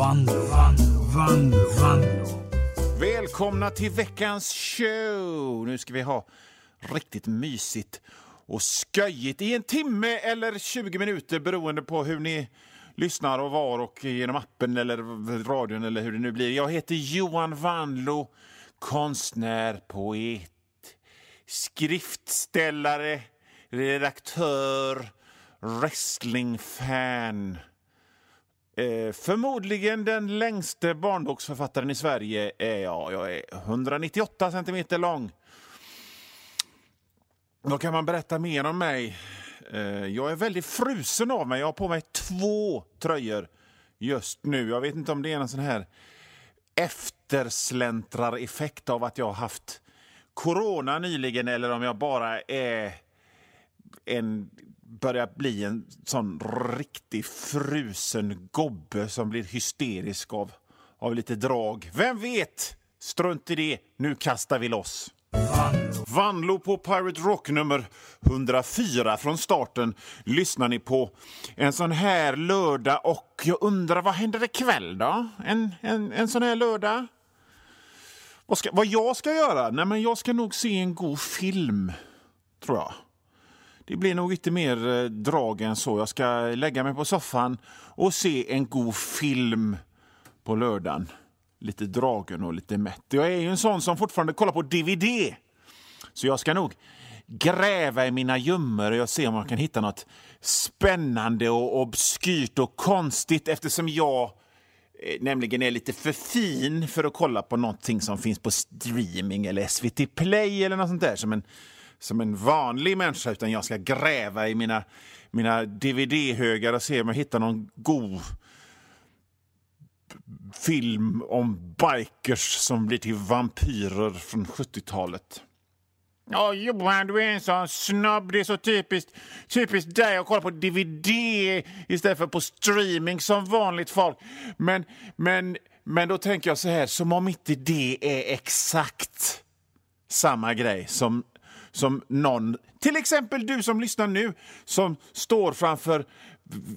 Vanlo, Vanlo, Vanlo, Vanlo. Välkomna till veckans show! Nu ska vi ha riktigt mysigt och sköjigt i en timme eller 20 minuter beroende på hur ni lyssnar och var och genom appen eller radion eller hur det nu blir. Jag heter Johan Vanlo, konstnär, poet, skriftställare, redaktör, wrestlingfan. Eh, förmodligen den längste barnboksförfattaren i Sverige är jag. Jag är 198 centimeter lång. Vad kan man berätta mer om mig? Eh, jag är väldigt frusen av mig. Jag har på mig två tröjor just nu. Jag vet inte om det är en sån här eftersläntrareffekt av att jag har haft corona nyligen eller om jag bara är en börjar bli en sån riktig frusen gobbe som blir hysterisk av, av lite drag. Vem vet? Strunt i det, nu kastar vi loss. Vanlo på Pirate Rock nummer 104 från starten lyssnar ni på en sån här lördag och jag undrar vad händer ikväll då? En, en, en sån här lördag? Vad, ska, vad jag ska göra? Nej, men jag ska nog se en god film, tror jag. Det blir nog inte mer eh, drag än så. Jag ska lägga mig på soffan och se en god film på lördagen. Lite dragen och lite mätt. Jag är ju en sån som fortfarande kollar på DVD. Så jag ska nog gräva i mina gömmor och se om jag kan hitta något spännande och obskyrt och konstigt eftersom jag eh, nämligen är lite för fin för att kolla på någonting som finns på streaming eller SVT Play eller något sånt där som en som en vanlig människa utan jag ska gräva i mina, mina DVD-högar och se om jag hittar någon god film om bikers som blir till vampyrer från 70-talet. Ja, Johan, du är en sån snobb, Det är så typiskt, typiskt dig att kolla på DVD istället för på streaming som vanligt folk. Men, men, men då tänker jag så här, som om inte det är exakt samma grej som som någon, till exempel du som lyssnar nu, som står framför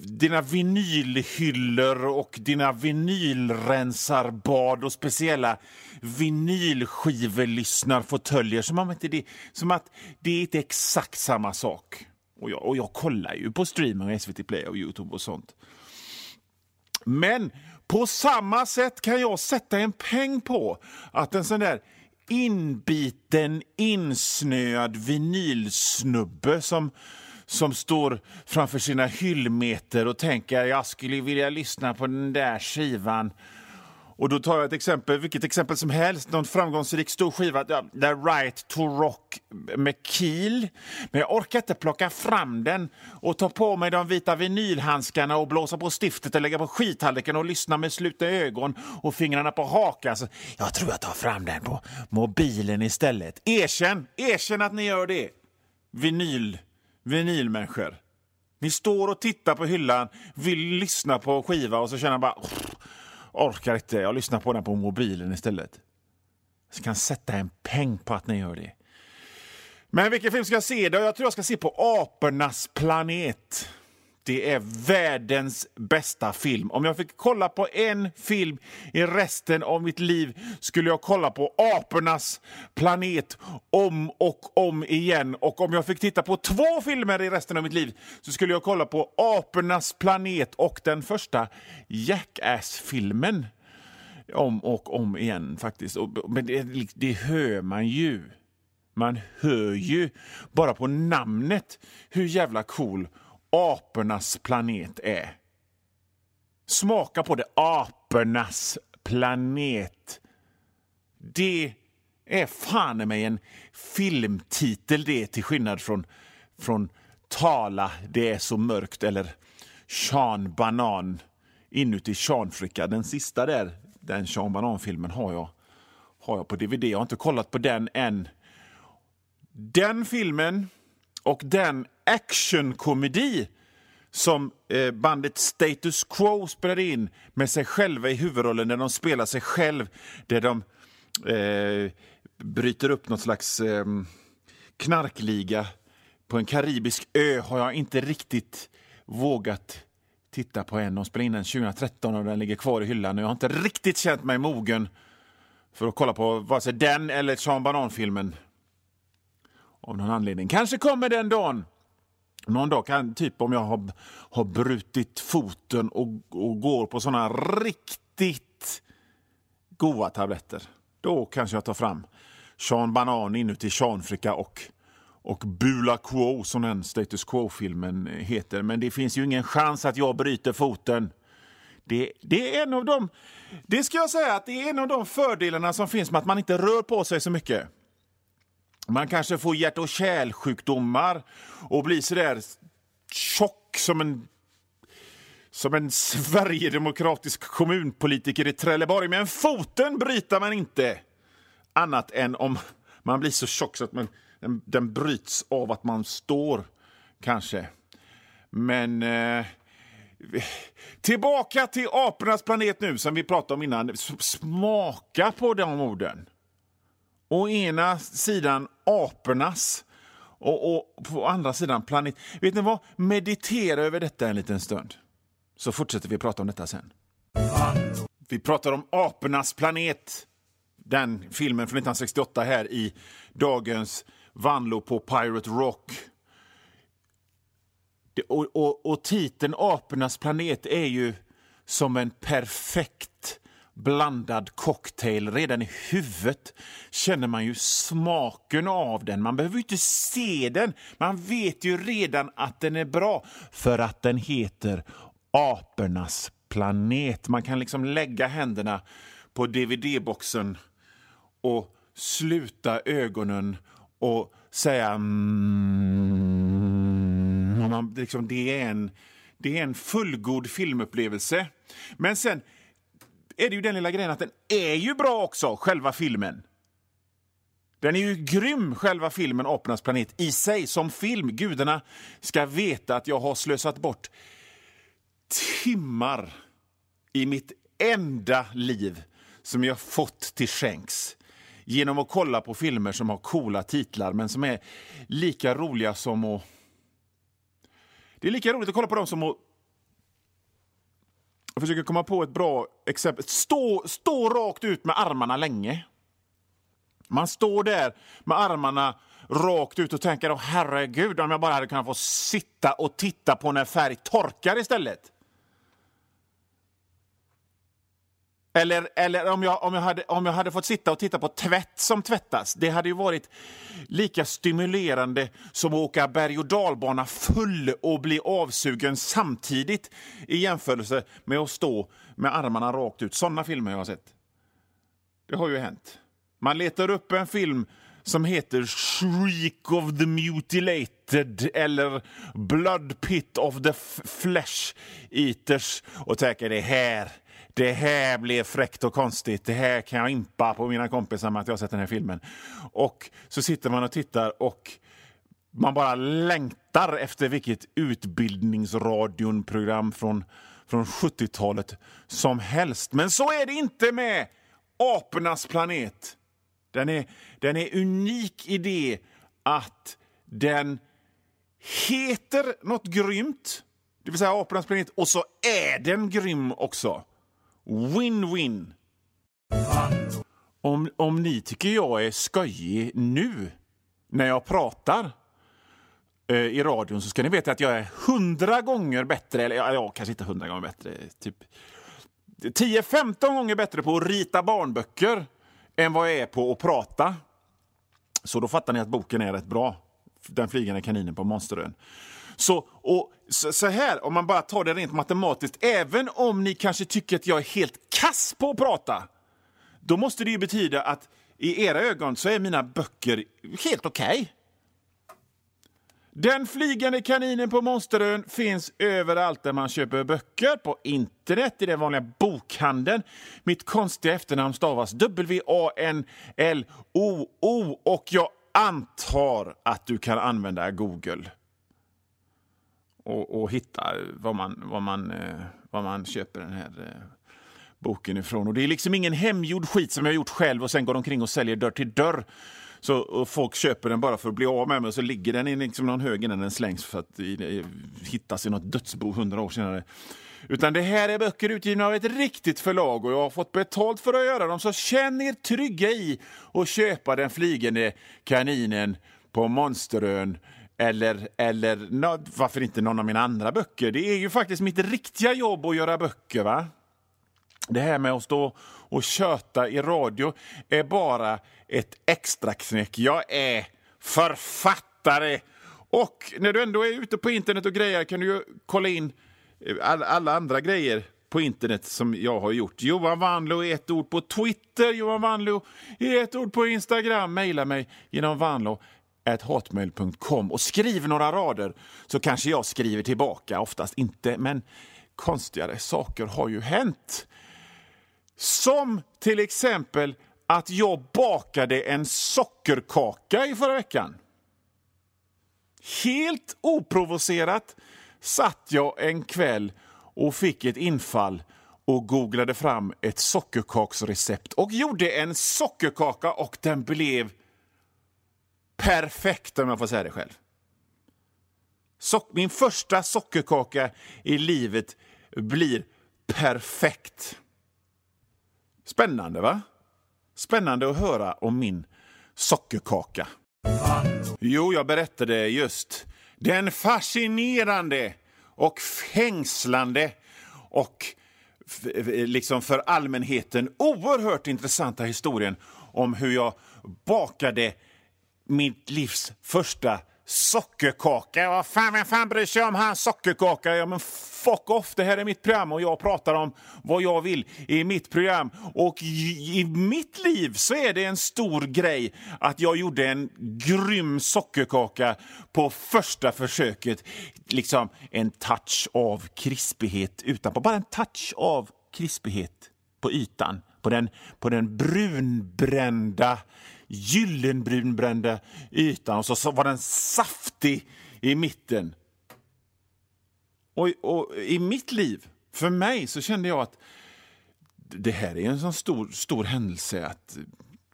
dina vinylhyllor och dina vinylrensarbad och speciella vinylskivelyssnarfåtöljer. Som, om inte det, som att det är exakt samma sak. Och jag, och jag kollar ju på streaming, SVT Play och Youtube och sånt. Men på samma sätt kan jag sätta en peng på att en sån där inbiten, insnöad vinylsnubbe som, som står framför sina hyllmeter och tänker jag skulle vilja lyssna på den där skivan och då tar jag ett exempel, vilket exempel som helst, någon framgångsrik stor skiva, The Right to Rock med Keel. Men jag orkar inte plocka fram den och ta på mig de vita vinylhandskarna och blåsa på stiftet och lägga på skithallriken och lyssna med slutna ögon och fingrarna på hakan. Så jag tror jag tar fram den på mobilen istället. Erkänn, erkänn att ni gör det. Vinyl, vinylmänniskor. Ni står och tittar på hyllan, vill lyssna på skiva och så känner bara orkar inte. Jag lyssnar på den på mobilen istället. Jag kan sätta en peng på att ni gör det. Men vilken film ska jag se då? Jag tror jag ska se på Apornas planet. Det är världens bästa film. Om jag fick kolla på en film i resten av mitt liv skulle jag kolla på Apornas planet om och om igen. Och om jag fick titta på två filmer i resten av mitt liv så skulle jag kolla på Apornas planet och den första Jackass-filmen om och om igen faktiskt. Men det, det hör man ju. Man hör ju bara på namnet hur jävla cool apornas planet är. Smaka på det. Apornas planet. Det är fan mig en filmtitel det till skillnad från, från Tala, det är så mörkt eller Sean Banan inuti Seanfricka. Den sista där, den Sean Banan-filmen har jag, har jag på DVD. Jag har inte kollat på den än. Den filmen och den actionkomedi som eh, bandet Status Quo spelade in med sig själva i huvudrollen, där de spelar sig själv, där de eh, bryter upp något slags eh, knarkliga på en karibisk ö har jag inte riktigt vågat titta på än. De spelade in den 2013 och den ligger kvar i hyllan. Jag har inte riktigt känt mig mogen för att kolla på vare sig den eller Sean Banan-filmen. Av någon anledning. Kanske kommer den dagen. Någon dag kan, typ om jag har, har brutit foten och, och går på såna riktigt goda tabletter. Då kanske jag tar fram Sean Banan inuti Seanfrika och, och Bula Quo som den Status Quo-filmen heter. Men det finns ju ingen chans att jag bryter foten. Det, det, är en av de, det ska jag säga att det är en av de fördelarna som finns med att man inte rör på sig så mycket. Man kanske får hjärt och kärlsjukdomar och blir så där tjock som en som en sverigedemokratisk kommunpolitiker i Trelleborg. Men foten bryter man inte. Annat än om man blir så tjock så att man, den, den bryts av att man står, kanske. Men... Eh, tillbaka till apornas planet nu, som vi pratade om innan. Smaka på de orden. Å ena sidan apornas och, och på andra sidan planet. Vet ni vad? Meditera över detta en liten stund. Så fortsätter vi prata om detta sen. Vi pratar om apornas planet. Den filmen från 1968 här i dagens Vanlo på Pirate Rock. Och, och, och titeln Apornas planet är ju som en perfekt blandad cocktail. Redan i huvudet känner man ju smaken av den. Man behöver inte se den. Man vet ju redan att den är bra för att den heter Apornas planet. Man kan liksom lägga händerna på dvd-boxen och sluta ögonen och säga mm, man, liksom, det, är en, det är en fullgod filmupplevelse. Men sen är det ju den lilla grejen att den är ju bra också, själva filmen. Den är ju grym, själva filmen Apornas planet, i sig som film. Gudarna ska veta att jag har slösat bort timmar i mitt enda liv som jag fått till skänks genom att kolla på filmer som har coola titlar men som är lika roliga som att... Det är lika roligt att kolla på dem som att jag försöker komma på ett bra exempel. Stå, stå rakt ut med armarna länge. Man står där med armarna rakt ut och tänker oh, herregud om jag bara hade kunnat få sitta och titta på när färg torkar istället. Eller, eller om, jag, om, jag hade, om jag hade fått sitta och titta på tvätt som tvättas. Det hade ju varit lika stimulerande som att åka berg och dalbana full och bli avsugen samtidigt i jämförelse med att stå med armarna rakt ut. Såna filmer jag har sett. Det har ju hänt. Man letar upp en film som heter Shriek of the Mutilated eller Blood Pit of the Flesh Eaters och tänker det här det här blev fräckt och konstigt. Det här kan jag impa på mina kompisar med att jag har sett den här filmen. Och så sitter man och tittar och man bara längtar efter vilket utbildningsradionprogram från, från 70-talet som helst. Men så är det inte med Apornas planet. Den är, den är unik i det att den heter något grymt, det vill säga Apornas planet, och så är den grym också. Win-win. Om, om ni tycker jag är skojig nu, när jag pratar eh, i radion, så ska ni veta att jag är hundra gånger bättre, eller ja, ja kanske inte hundra gånger bättre, typ 10-15 gånger bättre på att rita barnböcker än vad jag är på att prata. Så då fattar ni att boken är rätt bra. Den flygande kaninen på Monsterön. Så, och, så, så, här, om man bara tar det rent matematiskt, även om ni kanske tycker att jag är helt kass på att prata, då måste det ju betyda att i era ögon så är mina böcker helt okej. Okay. Den flygande kaninen på Monsterön finns överallt där man köper böcker. På internet, i den vanliga bokhandeln. Mitt konstiga efternamn stavas W-A-N-L-O-O och jag antar att du kan använda Google och, och hitta var man, var, man, eh, var man köper den här eh, boken ifrån. Och Det är liksom ingen hemgjord skit som jag har gjort själv och sen går omkring och säljer dörr till dörr Så, och folk köper den bara för att bli av med mig och så ligger den i liksom någon hög innan den slängs för att i, i, hittas i något dödsbo hundra år senare. Utan det här är böcker utgivna av ett riktigt förlag och jag har fått betalt för att göra dem. Så känn er trygga i att köpa Den flygande kaninen på Monsterön eller, eller no, varför inte någon av mina andra böcker. Det är ju faktiskt mitt riktiga jobb att göra böcker. va? Det här med att stå och köta i radio är bara ett extra knäck. Jag är författare. Och när du ändå är ute på internet och grejer kan du ju kolla in eh, alla, alla andra grejer på internet som jag har gjort. Johan Wanlo är ett ord på Twitter, Johan Wanlo är ett ord på Instagram. Maila mig genom vanlo hotmail.com och skriv några rader så kanske jag skriver tillbaka. Oftast inte, men konstigare saker har ju hänt. Som till exempel att jag bakade en sockerkaka i förra veckan. Helt oprovocerat satt jag en kväll och fick ett infall och googlade fram ett sockerkaksrecept och gjorde en sockerkaka och den blev perfekt om jag får säga det själv. So min första sockerkaka i livet blir perfekt. Spännande, va? Spännande att höra om min sockerkaka. Jo, jag berättade just den fascinerande och fängslande och liksom för allmänheten oerhört intressanta historien om hur jag bakade mitt livs första sockerkaka. Vad fan, vem fan bryr sig om hans sockerkaka? Ja, men fuck off, det här är mitt program och jag pratar om vad jag vill i mitt program. Och i, i mitt liv så är det en stor grej att jag gjorde en grym sockerkaka på första försöket. Liksom en touch av krispighet utanpå, bara en touch av krispighet på ytan. På den, på den brunbrända gyllenbrunbrända ytan och så, var den saftig i mitten. Och, och, i mitt liv, för mig, så kände jag att det här är en sån stor, stor händelse att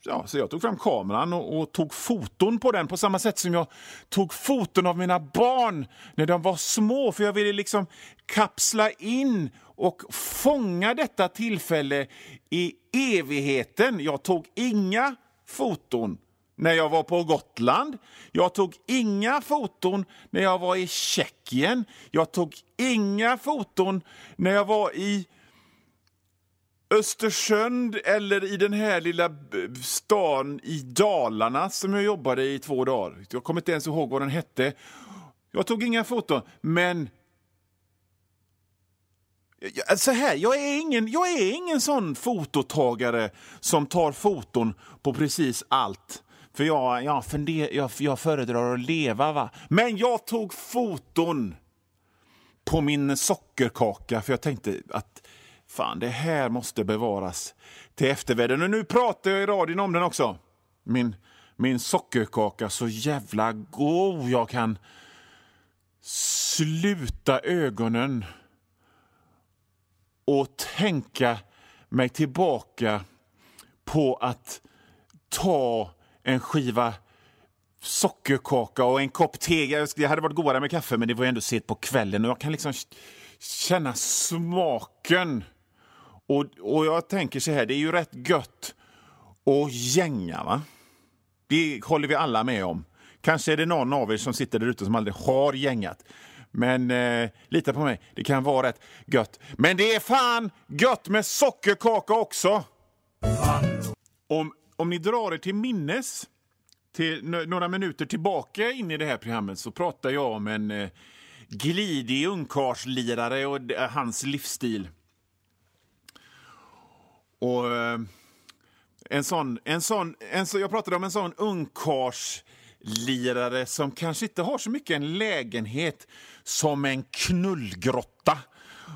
Ja, så jag tog fram kameran och, och, tog foton på den på samma sätt som jag tog foton av mina barn när de var små. För jag ville liksom kapsla in och fånga detta tillfälle i evigheten. Jag tog inga foton när jag var på Gotland. Jag tog inga foton när jag var i Tjeckien. Jag tog inga foton när jag var i Östersund eller i den här lilla stan i Dalarna som jag jobbade i två dagar. Jag kommer inte ens ihåg vad den hette. Jag tog inga foton, men Alltså, så här, jag är, ingen, jag är ingen sån fototagare som tar foton på precis allt. För jag, jag, funder, jag, jag föredrar att leva. va. Men jag tog foton på min sockerkaka för jag tänkte att fan, det här måste bevaras till eftervärlden. Och nu pratar jag i radion om den också. Min, min sockerkaka, så jävla god jag kan sluta ögonen och tänka mig tillbaka på att ta en skiva sockerkaka och en kopp te. Det hade varit godare med kaffe, men det var ändå sent på kvällen och jag kan liksom känna smaken. Och, och jag tänker så här, det är ju rätt gött att gänga, va? Det håller vi alla med om. Kanske är det någon av er som sitter där ute som aldrig har gängat. Men eh, lita på mig, det kan vara rätt gött. Men det är fan gött med sockerkaka också! Om, om ni drar er till minnes, till några minuter tillbaka in i det här programmet så pratar jag om en eh, glidig ungkarlslirare och eh, hans livsstil. Och eh, en sån, en sån, en så, jag pratade om en sån ungkarls lirare som kanske inte har så mycket en lägenhet som en knullgrotta.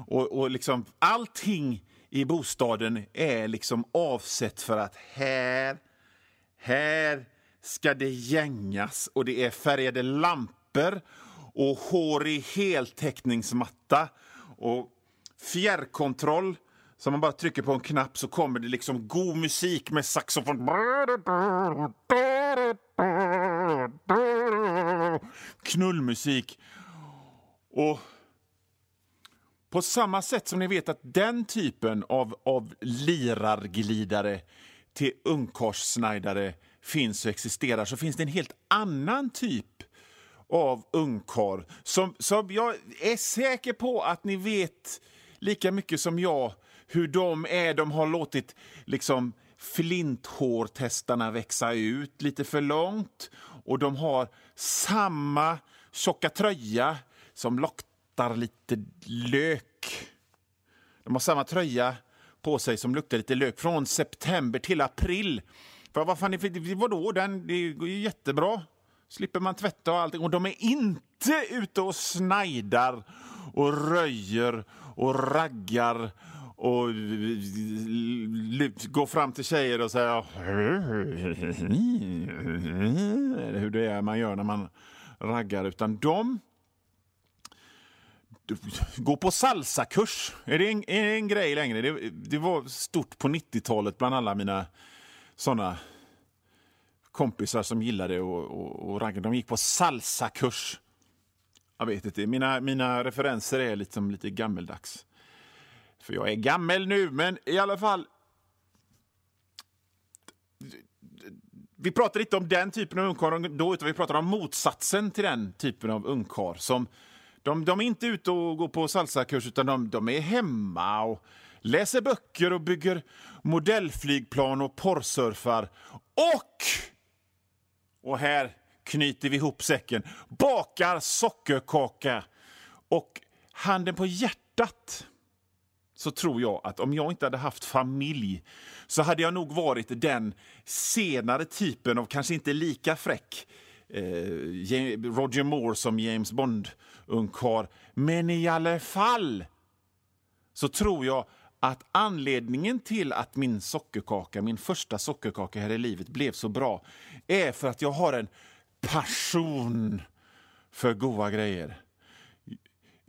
Och, och liksom allting i bostaden är liksom avsett för att här, här ska det gängas och det är färgade lampor och hårig heltäckningsmatta och fjärrkontroll Så man bara trycker på en knapp så kommer det liksom god musik med saxofon. Knullmusik. Och på samma sätt som ni vet att den typen av, av lirarglidare till ungkarlssnajdare finns och existerar så finns det en helt annan typ av ungkarl som, som jag är säker på att ni vet lika mycket som jag hur de är. De har låtit liksom flinthårtestarna växa ut lite för långt och de har samma tjocka tröja som luktar lite lök. De har samma tröja på sig som luktar lite lök från september till april. För vad fan, vadå? Den, det går ju jättebra. Slipper man tvätta och allting. Och de är inte ute och snajdar och röjer och raggar och går fram till tjejer och säger Eller hur det är man gör när man raggar. Utan de går på salsakurs. Är det en, är det en grej längre? Det, det var stort på 90-talet bland alla mina såna kompisar som gillade och, och, och ragga. De gick på salsakurs. Jag vet inte, mina, mina referenser är liksom lite gammeldags. För jag är gammal nu, men i alla fall. Vi pratar inte om den typen av ungkarl då, utan vi pratar om motsatsen till den typen av ungkarl. Som, de, de är inte ute och går på salsakurs, utan de, de är hemma och läser böcker och bygger modellflygplan och porrsurfar. Och och här knyter vi ihop säcken, bakar sockerkaka. Och handen på hjärtat så tror jag att om jag inte hade haft familj så hade jag nog varit den senare typen av, kanske inte lika fräck, eh, Roger Moore som James Bond-ungkarl. Men i alla fall så tror jag att anledningen till att min sockerkaka, min första sockerkaka här i livet blev så bra är för att jag har en passion för goda grejer.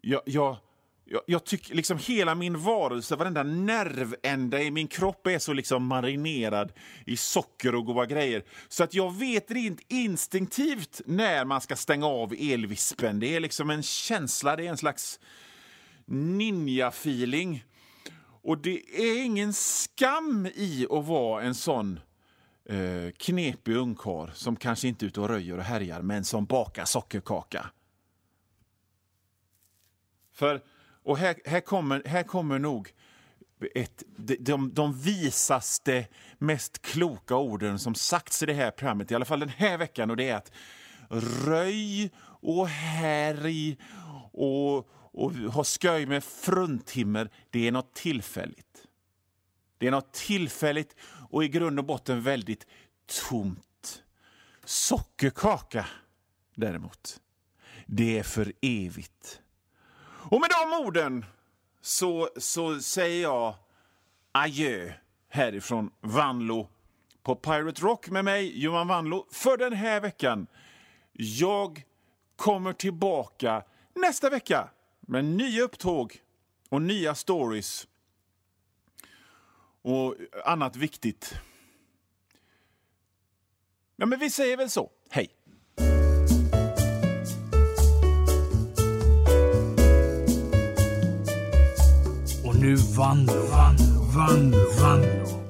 Jag, jag, jag, jag tycker liksom hela min varelse, varenda nervända i min kropp är så liksom marinerad i socker och goda grejer. Så att jag vet rent instinktivt när man ska stänga av elvispen. Det är liksom en känsla, det är en slags ninja-feeling. Och det är ingen skam i att vara en sån eh, knepig ungkar som kanske inte är ute och röjer och härjar, men som bakar sockerkaka. För, och här, här, kommer, här kommer nog ett, de, de, de visaste, mest kloka orden som sagts i det här programmet, i alla fall den här veckan, och det är att röj och härj och, och ha sköj med fruntimmer, det är något tillfälligt. Det är något tillfälligt och i grund och botten väldigt tomt. Sockerkaka, däremot, det är för evigt. Och med de orden så, så säger jag adjö härifrån Vanlo på Pirate Rock med mig, Johan Vanlo, för den här veckan. Jag kommer tillbaka nästa vecka med nya upptåg och nya stories och annat viktigt. Ja, men vi säger väl så. Hej! Nu Vanlo, Vanlo, Vanlo, Vanlo.